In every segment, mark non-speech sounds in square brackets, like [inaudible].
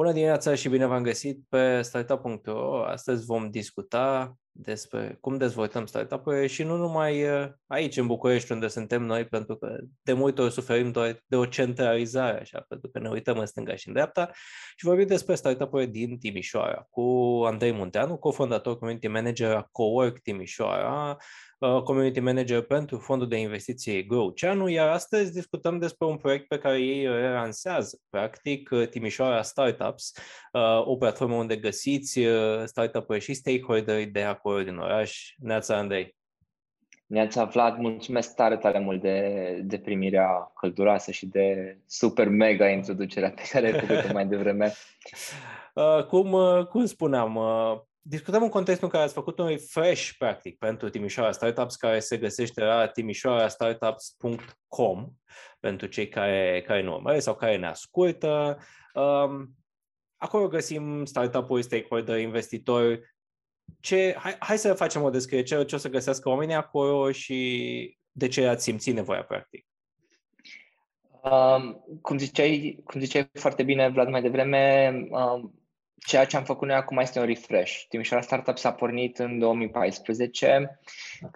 Bună dimineața și bine v-am găsit pe startup.ro. Astăzi vom discuta despre cum dezvoltăm startup-uri și nu numai uh, aici în București unde suntem noi, pentru că de multe ori suferim doar de o centralizare, așa, pentru că ne uităm în stânga și în dreapta. Și vorbim despre startup-uri din Timișoara cu Andrei Munteanu, cofondator community manager a Cowork Timișoara, Uh, community Manager pentru fondul de investiții Growceanu, iar astăzi discutăm despre un proiect pe care ei relansează, practic uh, Timișoara Startups, uh, o platformă unde găsiți startup-uri și stakeholderi de acolo din oraș. Neața Andrei! Neața Vlad, mulțumesc tare, tare mult de, de primirea călduroasă și de super mega introducerea pe care ai făcut-o mai devreme. [laughs] cum, cum spuneam, discutăm în contextul în care ați făcut un refresh, practic, pentru Timișoara Startups, care se găsește la timișoarastartups.com pentru cei care, care nu urmăresc sau care ne ascultă. Um, acolo găsim startup-uri, stakeholder, investitori. Ce, hai, hai să facem o descriere, ce, ce o să găsească oamenii acolo și de ce ați simțit nevoia, practic. Um, cum, ziceai, cum ziceai foarte bine, Vlad, mai devreme, um, ceea ce am făcut noi acum este un refresh. Timișoara Startup s-a pornit în 2014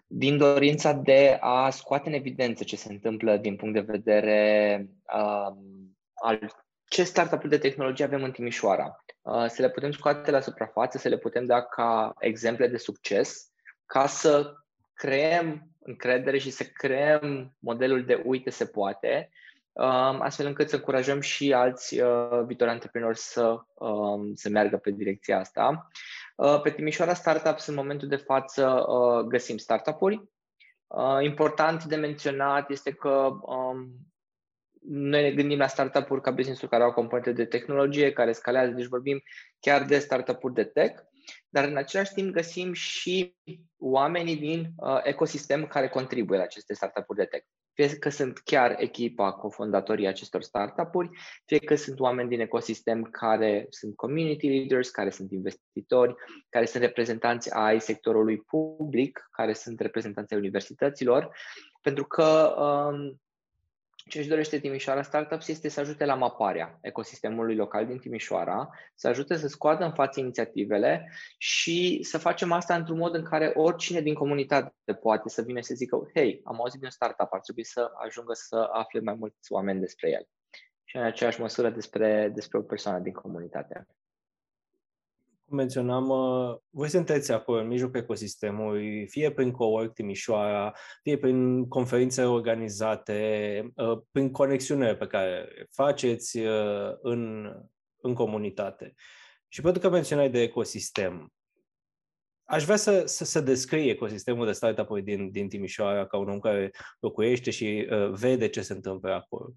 din dorința de a scoate în evidență ce se întâmplă din punct de vedere uh, al ce startup-uri de tehnologie avem în Timișoara. Uh, să le putem scoate la suprafață, să le putem da ca exemple de succes, ca să creăm încredere și să creăm modelul de uite se poate Um, astfel încât să încurajăm și alți uh, viitori antreprenori să, um, să meargă pe direcția asta. Uh, pe Timișoara Startups, în momentul de față, uh, găsim startup-uri. Important de menționat este că um, noi ne gândim la startup-uri ca business-uri care au componente de tehnologie, care scalează, deci vorbim chiar de startup-uri de tech, dar în același timp găsim și oamenii din uh, ecosistem care contribuie la aceste startup-uri de tech. Fie că sunt chiar echipa cofondatorii acestor startup-uri, fie că sunt oameni din ecosistem care sunt community leaders, care sunt investitori, care sunt reprezentanți ai sectorului public, care sunt reprezentanți ai universităților, pentru că um, ce își dorește Timișoara Startups este să ajute la maparea ecosistemului local din Timișoara, să ajute să scoată în față inițiativele și să facem asta într-un mod în care oricine din comunitate poate să vină să zică hei, am auzit de un startup, ar trebui să ajungă să afle mai mulți oameni despre el. Și în aceeași măsură despre, despre o persoană din comunitate cum menționam, uh, voi sunteți acolo în mijlocul ecosistemului, fie prin Cowork Timișoara, fie prin conferințe organizate, uh, prin conexiunile pe care faceți uh, în, în comunitate. Și pentru că menționai de ecosistem, aș vrea să, să, să descrie ecosistemul de startup-uri din, din Timișoara ca un om care locuiește și uh, vede ce se întâmplă acolo.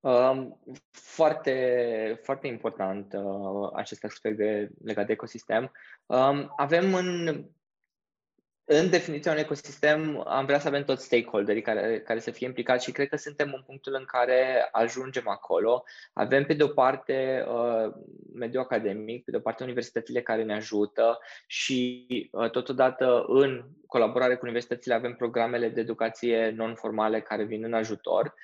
Um, foarte, foarte important uh, acest aspect de, legat de ecosistem. Um, avem în, în definiția unui ecosistem, am vrea să avem toți stakeholderii care, care să fie implicați și cred că suntem în punctul în care ajungem acolo. Avem pe de o parte uh, mediul academic, pe de o parte universitățile care ne ajută și uh, totodată în colaborare cu universitățile avem programele de educație non-formale care vin în ajutor.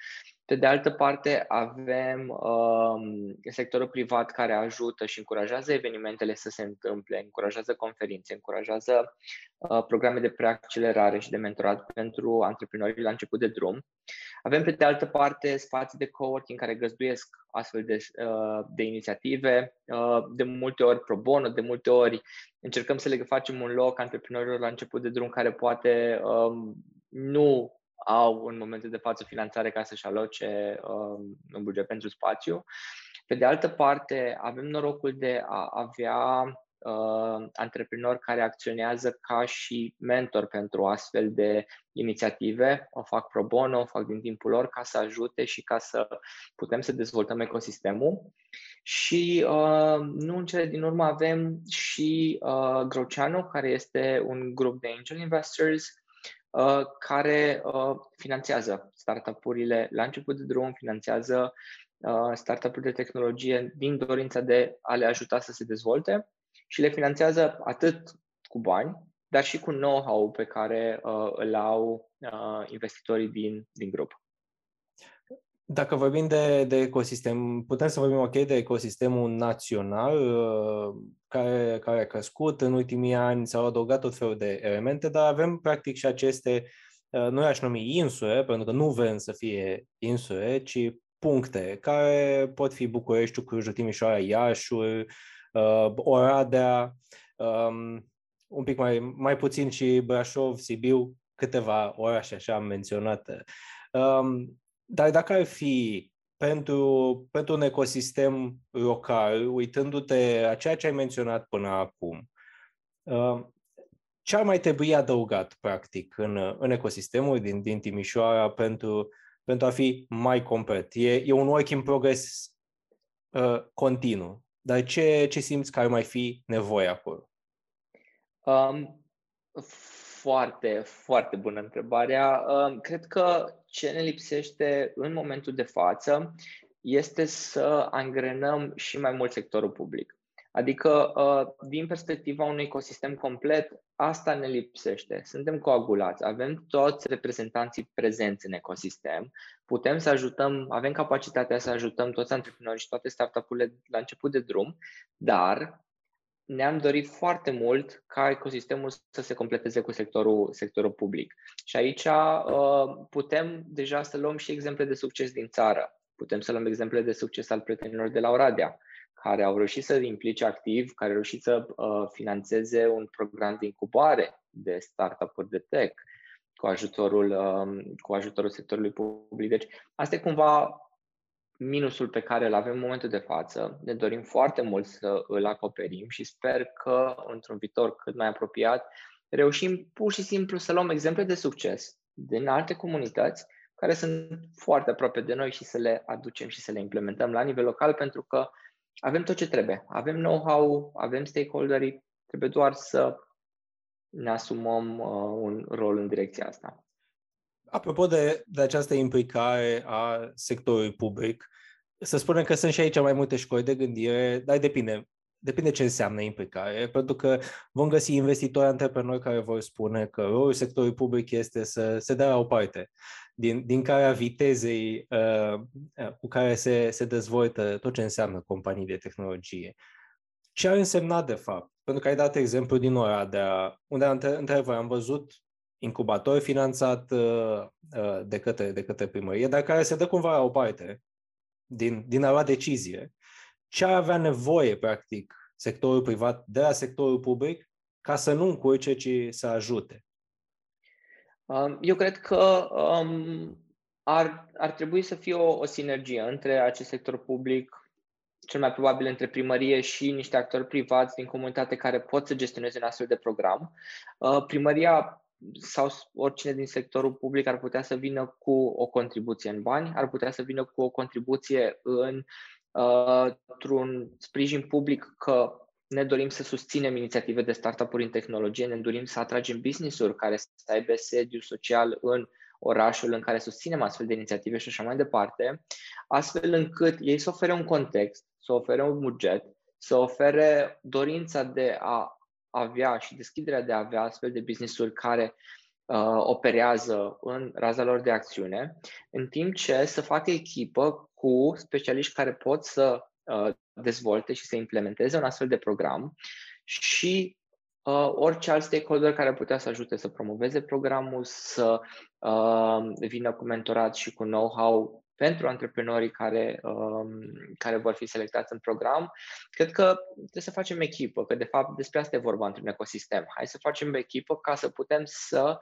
Pe de altă parte, avem um, sectorul privat care ajută și încurajează evenimentele să se întâmple, încurajează conferințe, încurajează uh, programe de preaccelerare și de mentorat pentru antreprenorii la început de drum. Avem, pe de altă parte, spații de coworking care găzduiesc astfel de, uh, de inițiative, uh, de multe ori pro bono, de multe ori încercăm să le facem un loc antreprenorilor la început de drum care poate um, nu au în momentul de față finanțare ca să-și aloce um, un buget pentru spațiu. Pe de altă parte, avem norocul de a avea uh, antreprenori care acționează ca și mentor pentru astfel de inițiative, o fac pro bono, o fac din timpul lor ca să ajute și ca să putem să dezvoltăm ecosistemul. Și uh, nu în cele din urmă avem și uh, Groceanu, care este un grup de angel investors Uh, care uh, finanțează startup-urile la început de drum, finanțează uh, startup-uri de tehnologie din dorința de a le ajuta să se dezvolte și le finanțează atât cu bani, dar și cu know-how pe care îl au investitorii din, din grup. Dacă vorbim de, de ecosistem, putem să vorbim ok de ecosistemul național uh, care, care a crescut în ultimii ani, s-au adăugat tot felul de elemente, dar avem practic și aceste, uh, nu aș numi insule, pentru că nu vrem să fie insule, ci puncte care pot fi Bucureștiul, Clujul, Timișoara, Iașul, uh, Oradea, um, un pic mai, mai puțin și Brașov, Sibiu, câteva orașe așa am menționat. Um, dar dacă ar fi pentru, pentru un ecosistem local, uitându-te la ceea ce ai menționat până acum, uh, ce ar mai trebui adăugat, practic, în, în ecosistemul din, din Timișoara pentru, pentru a fi mai complet? E, e un work in progress uh, continuu, dar ce, ce simți că ar mai fi nevoie acolo? Um, foarte, foarte bună întrebarea. Um, cred că ce ne lipsește în momentul de față este să angrenăm și mai mult sectorul public. Adică, uh, din perspectiva unui ecosistem complet, asta ne lipsește. Suntem coagulați, avem toți reprezentanții prezenți în ecosistem, putem să ajutăm, avem capacitatea să ajutăm toți antreprenorii și toate startup-urile la început de drum, dar ne-am dorit foarte mult ca ecosistemul să se completeze cu sectorul, sectorul public. Și aici uh, putem deja să luăm și exemple de succes din țară. Putem să luăm exemple de succes al prietenilor de la Oradea, care au reușit să implice activ, care au reușit să uh, financeze un program de incubare de startup-uri de tech cu ajutorul, uh, cu ajutorul sectorului public. Deci, asta e cumva minusul pe care îl avem în momentul de față. Ne dorim foarte mult să îl acoperim și sper că într-un viitor cât mai apropiat reușim pur și simplu să luăm exemple de succes din alte comunități care sunt foarte aproape de noi și să le aducem și să le implementăm la nivel local pentru că avem tot ce trebuie. Avem know-how, avem stakeholderii, trebuie doar să ne asumăm uh, un rol în direcția asta. Apropo de, de această implicare a sectorului public, să spunem că sunt și aici mai multe școli de gândire, dar depinde. Depinde ce înseamnă implicare, pentru că vom găsi investitori antreprenori care vor spune că rolul sectorului public este să se dea la o parte din, din care vitezei uh, cu care se, se dezvoltă tot ce înseamnă companii de tehnologie. Ce ar însemna, de fapt? Pentru că ai dat exemplu din Oradea, unde, într-adevăr, am văzut incubator finanțat uh, uh, de, către, de către primărie, dar care se dă cumva la o parte din, din a lua decizie. Ce ar avea nevoie, practic, sectorul privat de la sectorul public ca să nu încurce, ci să ajute? Um, eu cred că um, ar, ar trebui să fie o, o sinergie între acest sector public, cel mai probabil între primărie și niște actori privați din comunitate care pot să gestioneze un astfel de program. Uh, primăria sau oricine din sectorul public ar putea să vină cu o contribuție în bani, ar putea să vină cu o contribuție în uh, un sprijin public că ne dorim să susținem inițiative de startup-uri în tehnologie, ne dorim să atragem business-uri care să aibă sediu social în orașul în care susținem astfel de inițiative și așa mai departe, astfel încât ei să ofere un context, să ofere un buget, să ofere dorința de a avea și deschiderea de a avea astfel de business-uri care uh, operează în raza lor de acțiune, în timp ce să facă echipă cu specialiști care pot să uh, dezvolte și să implementeze un astfel de program și uh, orice alt stakeholder care putea să ajute să promoveze programul, să uh, vină cu mentorat și cu know-how pentru antreprenorii care, um, care vor fi selectați în program, cred că trebuie să facem echipă, că de fapt despre asta e vorba într-un ecosistem. Hai să facem echipă ca să putem să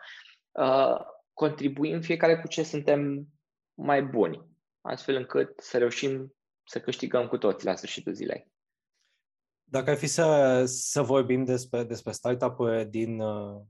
uh, contribuim fiecare cu ce suntem mai buni, astfel încât să reușim să câștigăm cu toți la sfârșitul zilei. Dacă ar fi să, să vorbim despre, despre startup-uri din, uh,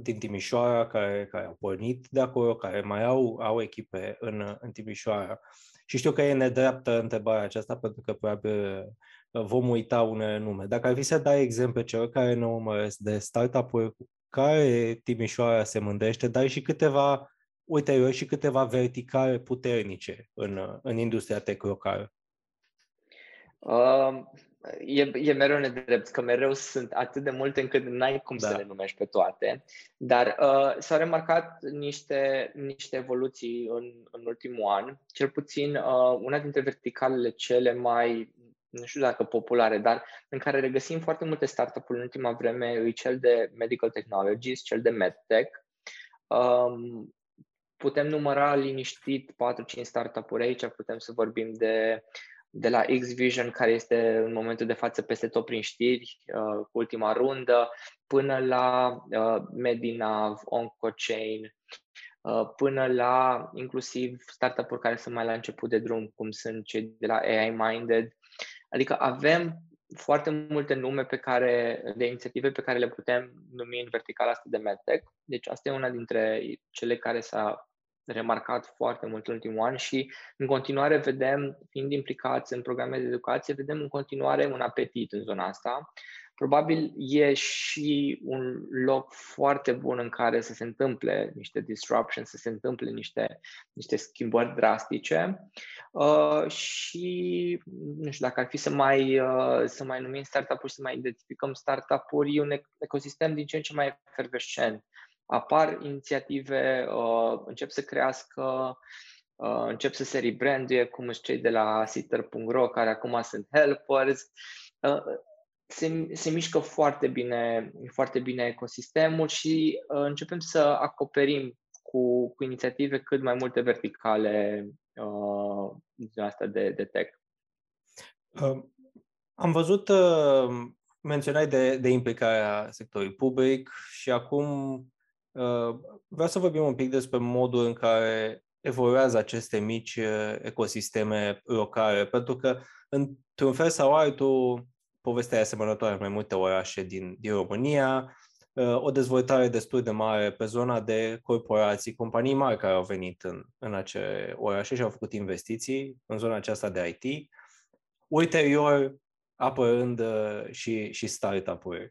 din Timișoara care, care au pornit de acolo, care mai au, au echipe în, în Timișoara. Și știu că e nedreaptă întrebarea aceasta pentru că probabil uh, vom uita unele nume. Dacă ar fi să dai exemple celor care ne urmăresc de startup-uri cu care Timișoara se mândrește, dar și câteva ulterior și câteva verticale puternice în, în industria tech locală. Uh, E, e mereu nedrept, că mereu sunt atât de multe încât n-ai cum da. să le numești pe toate. Dar uh, s-au remarcat niște, niște evoluții în, în ultimul an. Cel puțin uh, una dintre verticalele cele mai, nu știu dacă populare, dar în care regăsim foarte multe startup-uri în ultima vreme, e cel de medical technologies, cel de medtech. Um, putem număra liniștit 4-5 startup-uri aici, putem să vorbim de de la X-Vision, care este în momentul de față peste tot prin știri, uh, cu ultima rundă, până la uh, Medinav, OncoChain, uh, până la inclusiv startup-uri care sunt mai la început de drum, cum sunt cei de la AI Minded. Adică avem foarte multe nume pe care, de inițiative pe care le putem numi în verticala asta de MedTech. Deci asta e una dintre cele care s-a remarcat foarte mult în ultimul an și în continuare vedem, fiind implicați în programe de educație, vedem în continuare un apetit în zona asta. Probabil e și un loc foarte bun în care să se întâmple niște disruptions, să se întâmple niște, niște schimbări drastice uh, și nu știu dacă ar fi să mai, uh, să mai numim startup-uri, să mai identificăm startup-uri, e un ecosistem din ce în ce mai efervescent apar inițiative, uh, încep să crească, uh, încep să se rebranduie, cum sunt cei de la sitter.ro, care acum sunt helpers. Uh, se, se mișcă foarte bine, foarte bine ecosistemul și uh, începem să acoperim cu, cu inițiative cât mai multe verticale uh, din asta de, de tech. Uh, am văzut, uh, menționai de, de implicarea sectorului public și acum Uh, vreau să vorbim un pic despre modul în care evoluează aceste mici uh, ecosisteme locale, pentru că, într-un fel sau altul, povestea e asemănătoare. În mai multe orașe din, din România, uh, o dezvoltare destul de mare pe zona de corporații, companii mari care au venit în, în acele orașe și au făcut investiții în zona aceasta de IT, ulterior apărând și, și startup-uri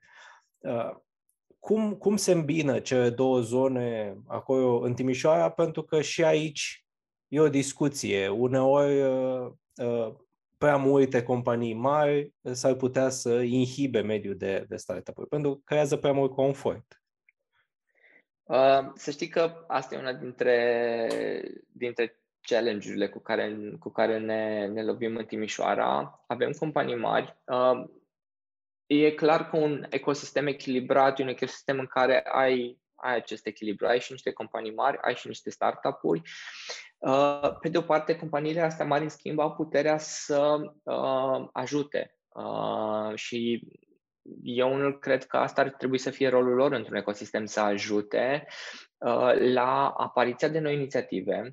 cum, cum se îmbină cele două zone acolo în Timișoara, pentru că și aici e o discuție. Uneori uh, uh, prea multe companii mari s-ar putea să inhibe mediul de, de startup-uri, pentru că creează prea mult confort. Uh, să știi că asta e una dintre, dintre challenge-urile cu care, cu care ne, ne lovim în Timișoara. Avem companii mari. Uh, e clar că un ecosistem echilibrat e un ecosistem în care ai, ai acest echilibru, ai și niște companii mari, ai și niște startup-uri. Uh, pe de o parte, companiile astea mari, în schimb, au puterea să uh, ajute uh, și eu nu cred că asta ar trebui să fie rolul lor într-un ecosistem, să ajute la apariția de noi inițiative, Uh,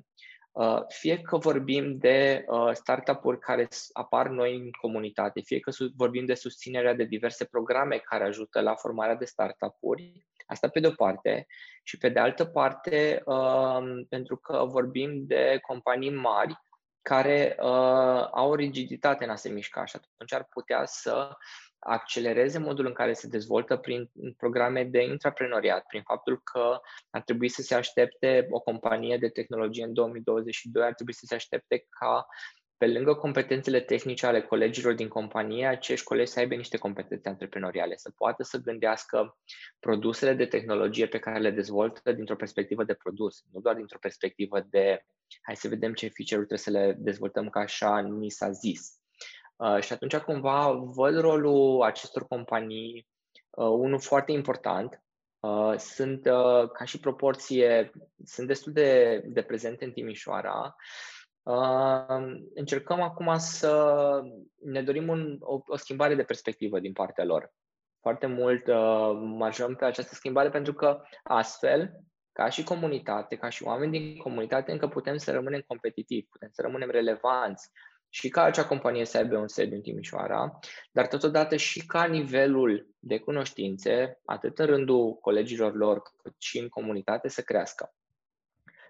fie că vorbim de uh, startup-uri care apar noi în comunitate, fie că vorbim de susținerea de diverse programe care ajută la formarea de startup-uri, asta pe de-o parte, și pe de altă parte, um, pentru că vorbim de companii mari care uh, au o rigiditate în a se mișca și atunci ar putea să accelereze modul în care se dezvoltă prin programe de intraprenoriat, prin faptul că ar trebui să se aștepte o companie de tehnologie în 2022, ar trebui să se aștepte ca pe lângă competențele tehnice ale colegilor din companie, acești colegi să aibă niște competențe antreprenoriale, să poată să gândească produsele de tehnologie pe care le dezvoltă dintr-o perspectivă de produs, nu doar dintr-o perspectivă de hai să vedem ce feature-uri trebuie să le dezvoltăm ca așa ni s-a zis. Uh, și atunci cumva văd rolul acestor companii uh, unul foarte important. Uh, sunt uh, ca și proporție, sunt destul de, de prezente în Timișoara. Uh, încercăm acum să ne dorim un, o, o schimbare de perspectivă din partea lor. Foarte mult uh, marjăm pe această schimbare pentru că astfel, ca și comunitate, ca și oameni din comunitate, încă putem să rămânem competitivi, putem să rămânem relevanți, și ca acea companie să aibă un sediu în Timișoara, dar totodată și ca nivelul de cunoștințe, atât în rândul colegilor lor, cât și în comunitate, să crească.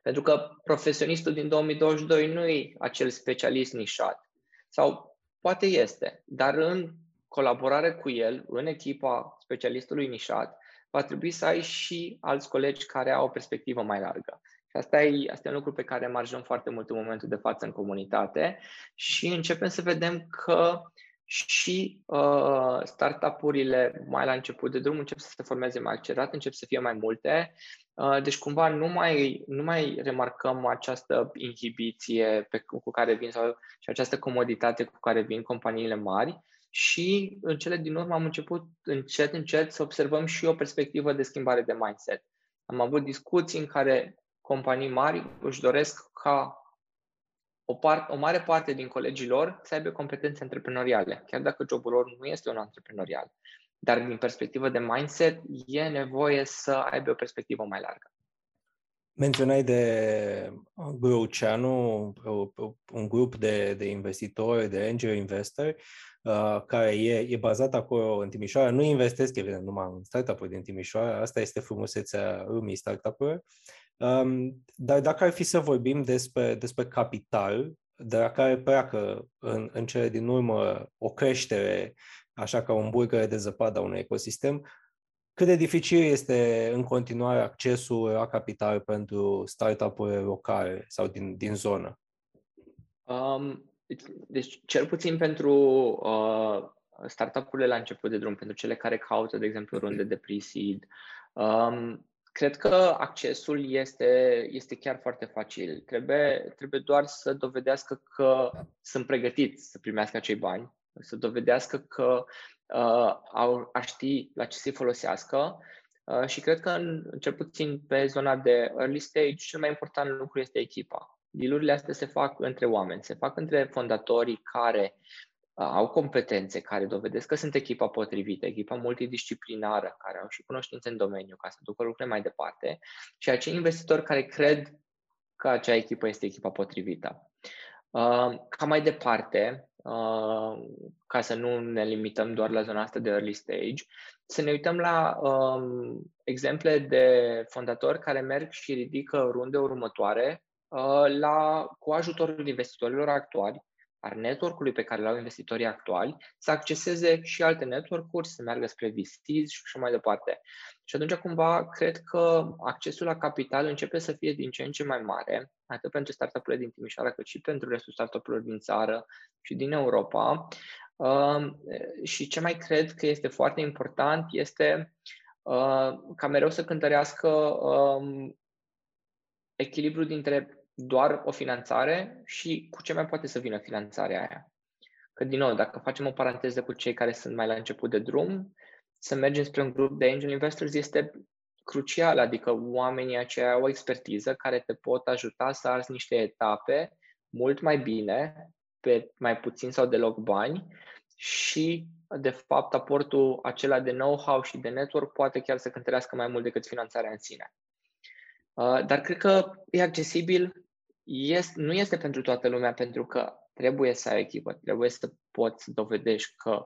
Pentru că profesionistul din 2022 nu e acel specialist nișat. Sau poate este, dar în colaborare cu el, în echipa specialistului nișat, va trebui să ai și alți colegi care au o perspectivă mai largă. Și asta e, asta e un lucru pe care marjăm foarte mult în momentul de față în comunitate și începem să vedem că și uh, startup-urile mai la început de drum încep să se formeze mai accelerat, încep să fie mai multe. Uh, deci cumva nu mai, nu mai remarcăm această inhibiție pe, cu care vin sau și această comoditate cu care vin companiile mari și în cele din urmă am început încet, încet să observăm și o perspectivă de schimbare de mindset. Am avut discuții în care companii mari își doresc ca o, part, o mare parte din colegii lor să aibă competențe antreprenoriale, chiar dacă jobul lor nu este un antreprenorial. Dar din perspectivă de mindset, e nevoie să aibă o perspectivă mai largă. Menționai de Growceanu, un grup de, de investitori, de angel investori, uh, care e, e bazat acolo în Timișoara. Nu investesc, evident, numai în startup-uri din Timișoara. Asta este frumusețea lumii startup-uri. Um, dar dacă ar fi să vorbim despre, despre capital, de la care pleacă în, în cele din urmă o creștere, așa ca un burgere de zăpadă a unui ecosistem, cât de dificil este în continuare accesul la capital pentru startup-urile locale sau din, din zonă? Um, deci, cel puțin pentru uh, startup-urile la început de drum, pentru cele care caută, de exemplu, runde de pre-seed, um, Cred că accesul este, este chiar foarte facil. Trebuie, trebuie doar să dovedească că sunt pregătiți să primească acei bani, să dovedească că uh, au, a ști la ce să-i folosească uh, și cred că, în, cel puțin pe zona de early stage, cel mai important lucru este echipa. Dilurile astea se fac între oameni, se fac între fondatorii care au competențe care dovedesc că sunt echipa potrivită, echipa multidisciplinară, care au și cunoștințe în domeniu ca să ducă lucrurile mai departe și acei investitori care cred că acea echipă este echipa potrivită. Ca mai departe, ca să nu ne limităm doar la zona asta de early stage, să ne uităm la um, exemple de fondatori care merg și ridică runde următoare uh, la, cu ajutorul investitorilor actuali al network-ului pe care l-au investitorii actuali, să acceseze și alte network-uri, să meargă spre VCs și așa mai departe. Și atunci, cumva, cred că accesul la capital începe să fie din ce în ce mai mare, atât pentru startup-urile din Timișoara, cât și pentru restul startup-urilor din țară și din Europa. Uh, și ce mai cred că este foarte important este uh, ca mereu să cântărească um, echilibru dintre doar o finanțare și cu ce mai poate să vină finanțarea aia. Că, din nou, dacă facem o paranteză cu cei care sunt mai la început de drum, să mergem spre un grup de angel investors este crucial, adică oamenii aceia au o expertiză care te pot ajuta să arzi niște etape mult mai bine, pe mai puțin sau deloc bani și, de fapt, aportul acela de know-how și de network poate chiar să cântărească mai mult decât finanțarea în sine. Uh, dar cred că e accesibil este, nu este pentru toată lumea, pentru că trebuie să ai echipă, trebuie să poți să dovedești că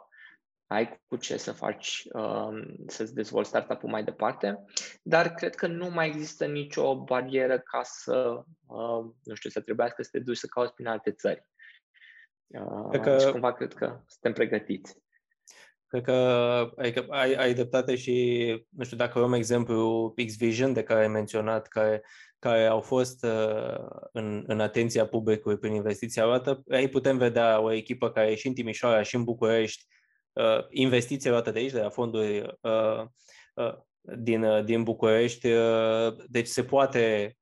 ai cu ce să faci, um, să-ți dezvolți startup-ul mai departe, dar cred că nu mai există nicio barieră ca să, uh, nu știu, să trebuiască să te duci să cauți prin alte țări. Uh, că... Și cumva cred că suntem pregătiți. Cred că adică ai, ai dreptate și, nu știu, dacă luăm exemplu X-Vision de care ai menționat, care care au fost uh, în, în atenția publicului prin investiția luată. Aici putem vedea o echipă care e și în Timișoara și în București, uh, investiție luată de aici, de la fonduri uh, uh, din, uh, din București. Uh, deci se poate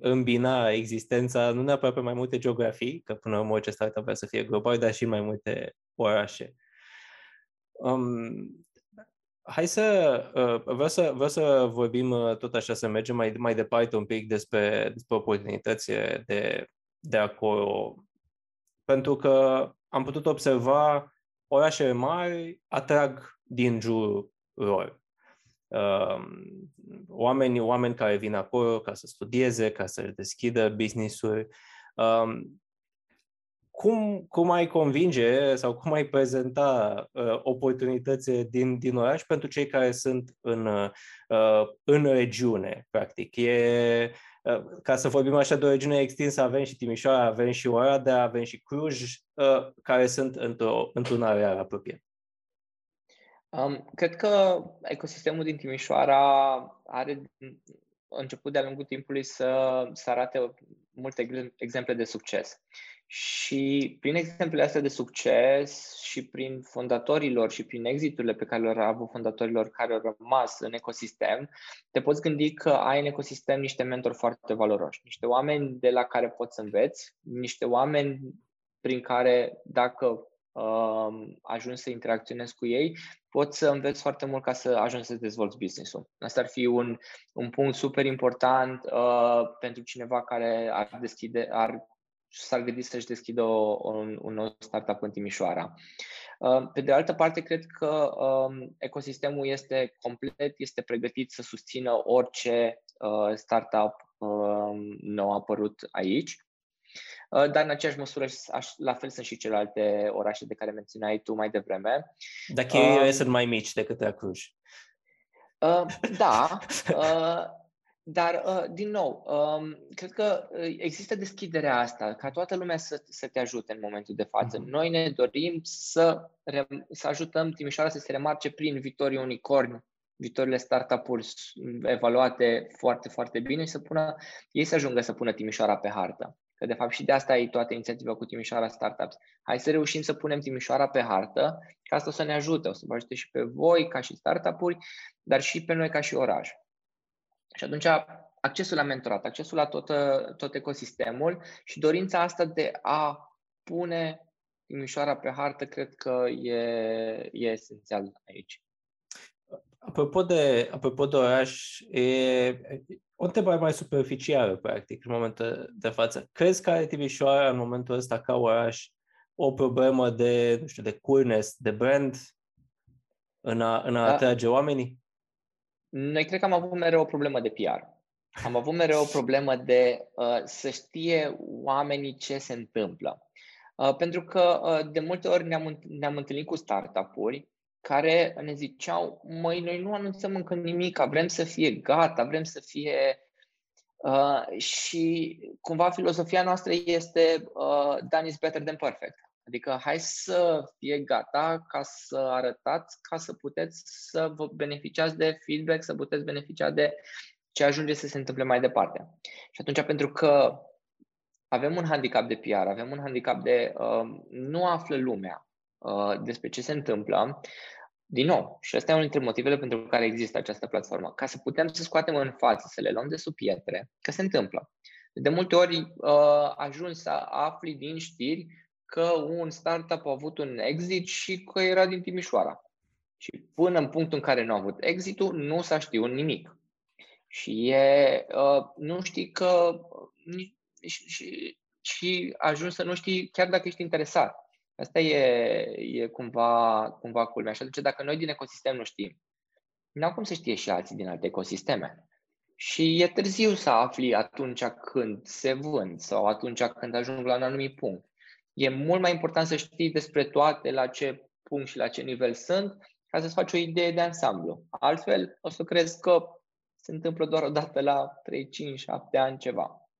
îmbina existența nu neapărat pe mai multe geografii, că până la urmă orice startup vrea să fie global, dar și în mai multe orașe. Um, Hai să, uh, vreau să, vreau să vorbim uh, tot așa, să mergem mai, mai departe un pic despre, despre oportunitățile de, de acolo. Pentru că am putut observa orașele mari atrag din jurul lor. Uh, oameni, oameni care vin acolo ca să studieze, ca să-și deschidă business-uri. Um, cum, cum ai convinge sau cum ai prezenta uh, oportunități din, din oraș pentru cei care sunt în, uh, în regiune, practic? E, uh, ca să vorbim așa de o regiune extinsă, avem și Timișoara, avem și Oradea, avem și Cluj, uh, care sunt într-o, într-un areal apropiat. Um, cred că ecosistemul din Timișoara are început de-a lungul timpului să, să arate multe exemple de succes. Și prin exemplele astea de succes și prin fondatorilor și prin exiturile pe care le-au avut fondatorilor care au rămas în ecosistem, te poți gândi că ai în ecosistem niște mentori foarte valoroși, niște oameni de la care poți să înveți, niște oameni prin care dacă uh, ajungi să interacționezi cu ei, poți să înveți foarte mult ca să ajungi să dezvolți business-ul. Asta ar fi un, un punct super important uh, pentru cineva care ar deschide, ar s-ar gândi să-și deschidă o, un, un nou startup în Timișoara. Uh, pe de altă parte, cred că um, ecosistemul este complet, este pregătit să susțină orice uh, startup um, nou apărut aici. Uh, dar în aceeași măsură, la fel sunt și celelalte orașe de care menționai tu mai devreme. Dacă ei uh, sunt mai mici decât la Cluj. Uh, da, [laughs] uh, dar, uh, din nou, um, cred că uh, există deschiderea asta, ca toată lumea să, să te ajute în momentul de față. Mm-hmm. Noi ne dorim să, să ajutăm Timișoara să se remarce prin viitorii unicorni, viitorile startup-uri evaluate foarte, foarte bine și să pună, ei să ajungă să pună Timișoara pe hartă. Că de fapt și de asta e toată inițiativa cu Timișoara Startups. Hai să reușim să punem Timișoara pe hartă, ca asta o să ne ajute, o să vă ajute și pe voi ca și startup-uri, dar și pe noi ca și oraș. Și atunci accesul la mentorat, accesul la tot, tot ecosistemul și dorința asta de a pune Timișoara pe hartă, cred că e, e esențial aici. Apropo de, apropo de oraș, e o întrebare mai superficială, practic, în momentul de față. Crezi că are Timișoara în momentul ăsta ca oraș o problemă de, nu știu, de coolness, de brand în a, în a da. atrage oamenii? Noi cred că am avut mereu o problemă de PR. Am avut mereu o problemă de uh, să știe oamenii ce se întâmplă. Uh, pentru că uh, de multe ori ne-am, ne-am întâlnit cu startup-uri care ne ziceau, măi, noi nu anunțăm încă nimic, vrem să fie gata, vrem să fie... Uh, și cumva filosofia noastră este uh, done is better than perfect. Adică hai să fie gata ca să arătați, ca să puteți să vă beneficiați de feedback, să puteți beneficia de ce ajunge să se întâmple mai departe. Și atunci, pentru că avem un handicap de PR, avem un handicap de uh, nu află lumea uh, despre ce se întâmplă, din nou, și asta e unul dintre motivele pentru care există această platformă, ca să putem să scoatem în față, să le luăm de sub pietre, că se întâmplă. De multe ori uh, ajungi să afli din știri că un startup a avut un exit și că era din Timișoara. Și până în punctul în care nu a avut exitul, nu s-a știut nimic. Și e, uh, nu știi că și, și, și ajungi să nu știi chiar dacă ești interesat. Asta e, e cumva, cumva culmea. Și atunci dacă noi din ecosistem nu știm, nu au cum să știe și alții din alte ecosisteme. Și e târziu să afli atunci când se vând sau atunci când ajung la un anumit punct. E mult mai important să știi despre toate, la ce punct și la ce nivel sunt, ca să-ți faci o idee de ansamblu. Altfel, o să crezi că se întâmplă doar o dată la 3, 5, 7 ani ceva.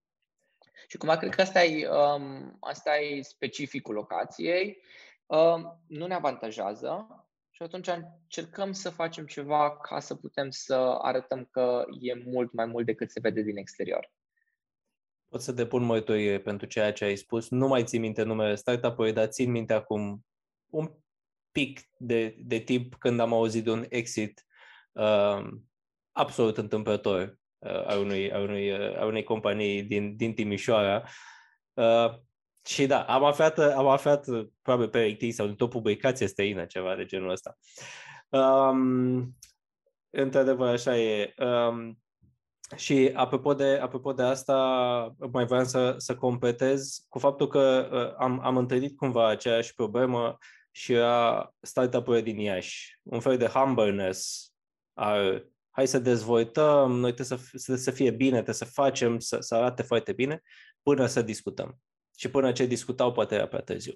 Și cumva cred că asta e, um, asta e specificul locației. Um, nu ne avantajează și atunci încercăm să facem ceva ca să putem să arătăm că e mult mai mult decât se vede din exterior. Pot să depun mărturie pentru ceea ce ai spus. Nu mai țin minte numele startup-ului, dar țin minte acum un pic de, de timp când am auzit de un exit uh, absolut întâmplător uh, a, unui, a, unui, uh, a unei companii din, din Timișoara. Uh, și da, am aflat, am aflat probabil pe IT sau într-o publicație străină, ceva de genul ăsta. Um, într-adevăr, așa e. Um, și apropo de, apropo de asta, mai vreau să, să completez cu faptul că uh, am, am întâlnit cumva aceeași problemă și a startup-urile din Iași. Un fel de humbleness al hai să dezvoltăm, noi trebuie să, să, să fie bine, trebuie să facem, să, să arate foarte bine, până să discutăm. Și până ce discutau, poate era prea târziu.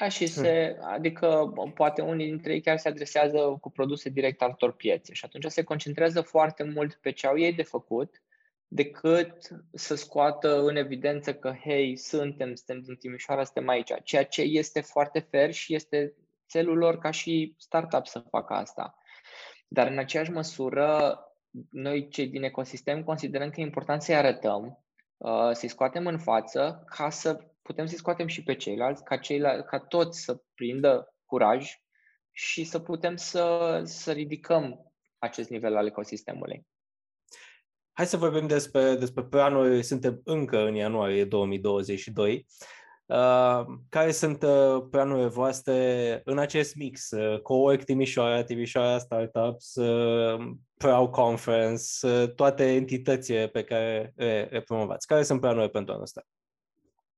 Da, și se, adică poate unii dintre ei chiar se adresează cu produse direct altor piețe și atunci se concentrează foarte mult pe ce au ei de făcut decât să scoată în evidență că, hei, suntem, suntem din Timișoara, suntem aici, ceea ce este foarte fair și este țelul lor ca și startup să facă asta. Dar în aceeași măsură noi cei din ecosistem considerăm că e important să-i arătăm, uh, să-i scoatem în față ca să putem să-i scoatem și pe ceilalți, ca, ceilalți, ca toți să prindă curaj și să putem să, să ridicăm acest nivel al ecosistemului. Hai să vorbim despre, despre planuri. Suntem încă în ianuarie 2022. Uh, care sunt uh, planurile voastre în acest mix? Uh, Co-work Timișoara, Timișoara Startups, uh, Proud Conference, uh, toate entitățile pe care le, le promovați. Care sunt planurile pentru anul ăsta?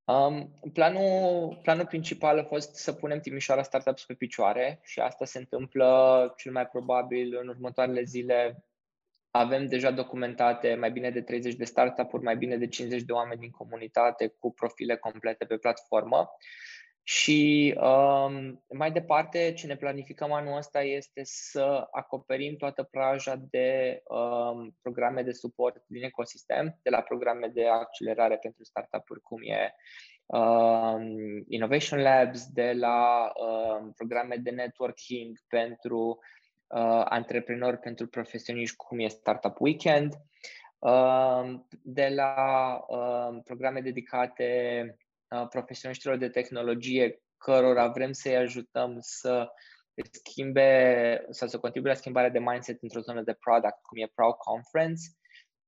Um, planul, planul principal a fost să punem Timișoara Startups pe picioare și asta se întâmplă cel mai probabil în următoarele zile avem deja documentate mai bine de 30 de startup-uri, mai bine de 50 de oameni din comunitate cu profile complete pe platformă. Și um, mai departe, ce ne planificăm anul ăsta este să acoperim toată praja de um, programe de suport din ecosistem, de la programe de accelerare pentru startup-uri, cum e um, Innovation Labs, de la um, programe de networking pentru uh, antreprenori pentru profesioniști, cum e Startup Weekend, uh, de la uh, programe dedicate uh, profesioniștilor de tehnologie, cărora vrem să-i ajutăm să schimbe sau să contribuie la schimbarea de mindset într-o zonă de product, cum e Proud Conference.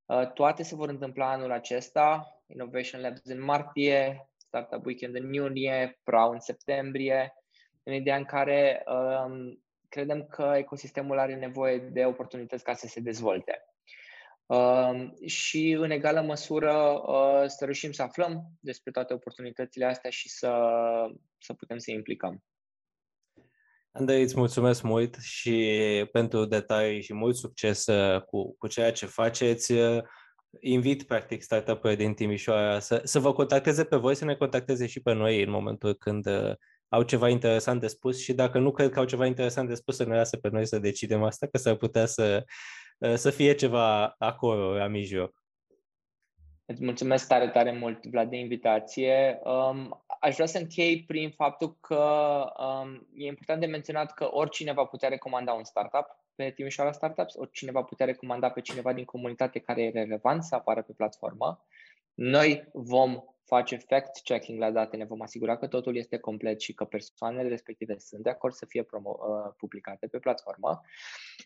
Uh, toate se vor întâmpla anul acesta, Innovation Labs în martie, Startup Weekend în iunie, Proud în septembrie, în ideea în care um, credem că ecosistemul are nevoie de oportunități ca să se dezvolte. Uh, și în egală măsură uh, să reușim să aflăm despre toate oportunitățile astea și să, să putem să implicăm. Andrei, îți mulțumesc mult și pentru detalii și mult succes uh, cu, cu ceea ce faceți. Uh, invit, practic, startup-urile din Timișoara să, să vă contacteze pe voi, să ne contacteze și pe noi în momentul când uh, au ceva interesant de spus și dacă nu cred că au ceva interesant de spus, să ne lasă pe noi să decidem asta, că s-ar putea să, uh, să fie ceva acolo, la mijloc. Îți mulțumesc tare, tare mult, Vlad, de invitație. Um, aș vrea să închei prin faptul că um, e important de menționat că oricine va putea recomanda un startup pe Timișoara Startups, oricine va putea recomanda pe cineva din comunitate care e relevant să apară pe platformă. Noi vom face fact-checking la date, ne vom asigura că totul este complet și că persoanele respective sunt de acord să fie promo- uh, publicate pe platformă.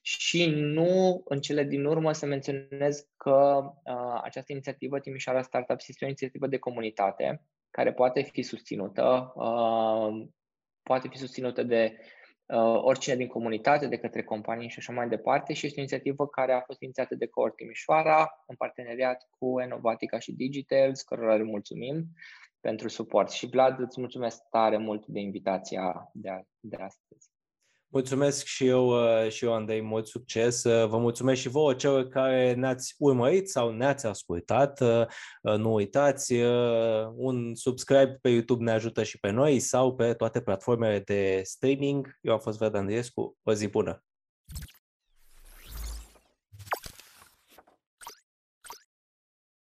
Și nu în cele din urmă să menționez că uh, această inițiativă Timișoara Startups este o inițiativă de comunitate care poate fi susținută, uh, poate fi susținută de uh, oricine din comunitate, de către companii și așa mai departe și este o inițiativă care a fost inițiată de Cohort Timișoara în parteneriat cu Enovatica și Digitals, cărora le mulțumim pentru suport. Și Vlad, îți mulțumesc tare mult de invitația de, a, de astăzi. Mulțumesc și eu, uh, și eu, Andrei, mult succes. Uh, vă mulțumesc și vouă celor care ne-ați urmărit sau ne-ați ascultat. Uh, nu uitați, un subscribe pe YouTube ne ajută și pe noi sau pe toate platformele de streaming. Eu am fost Vlad Andriescu. O zi bună!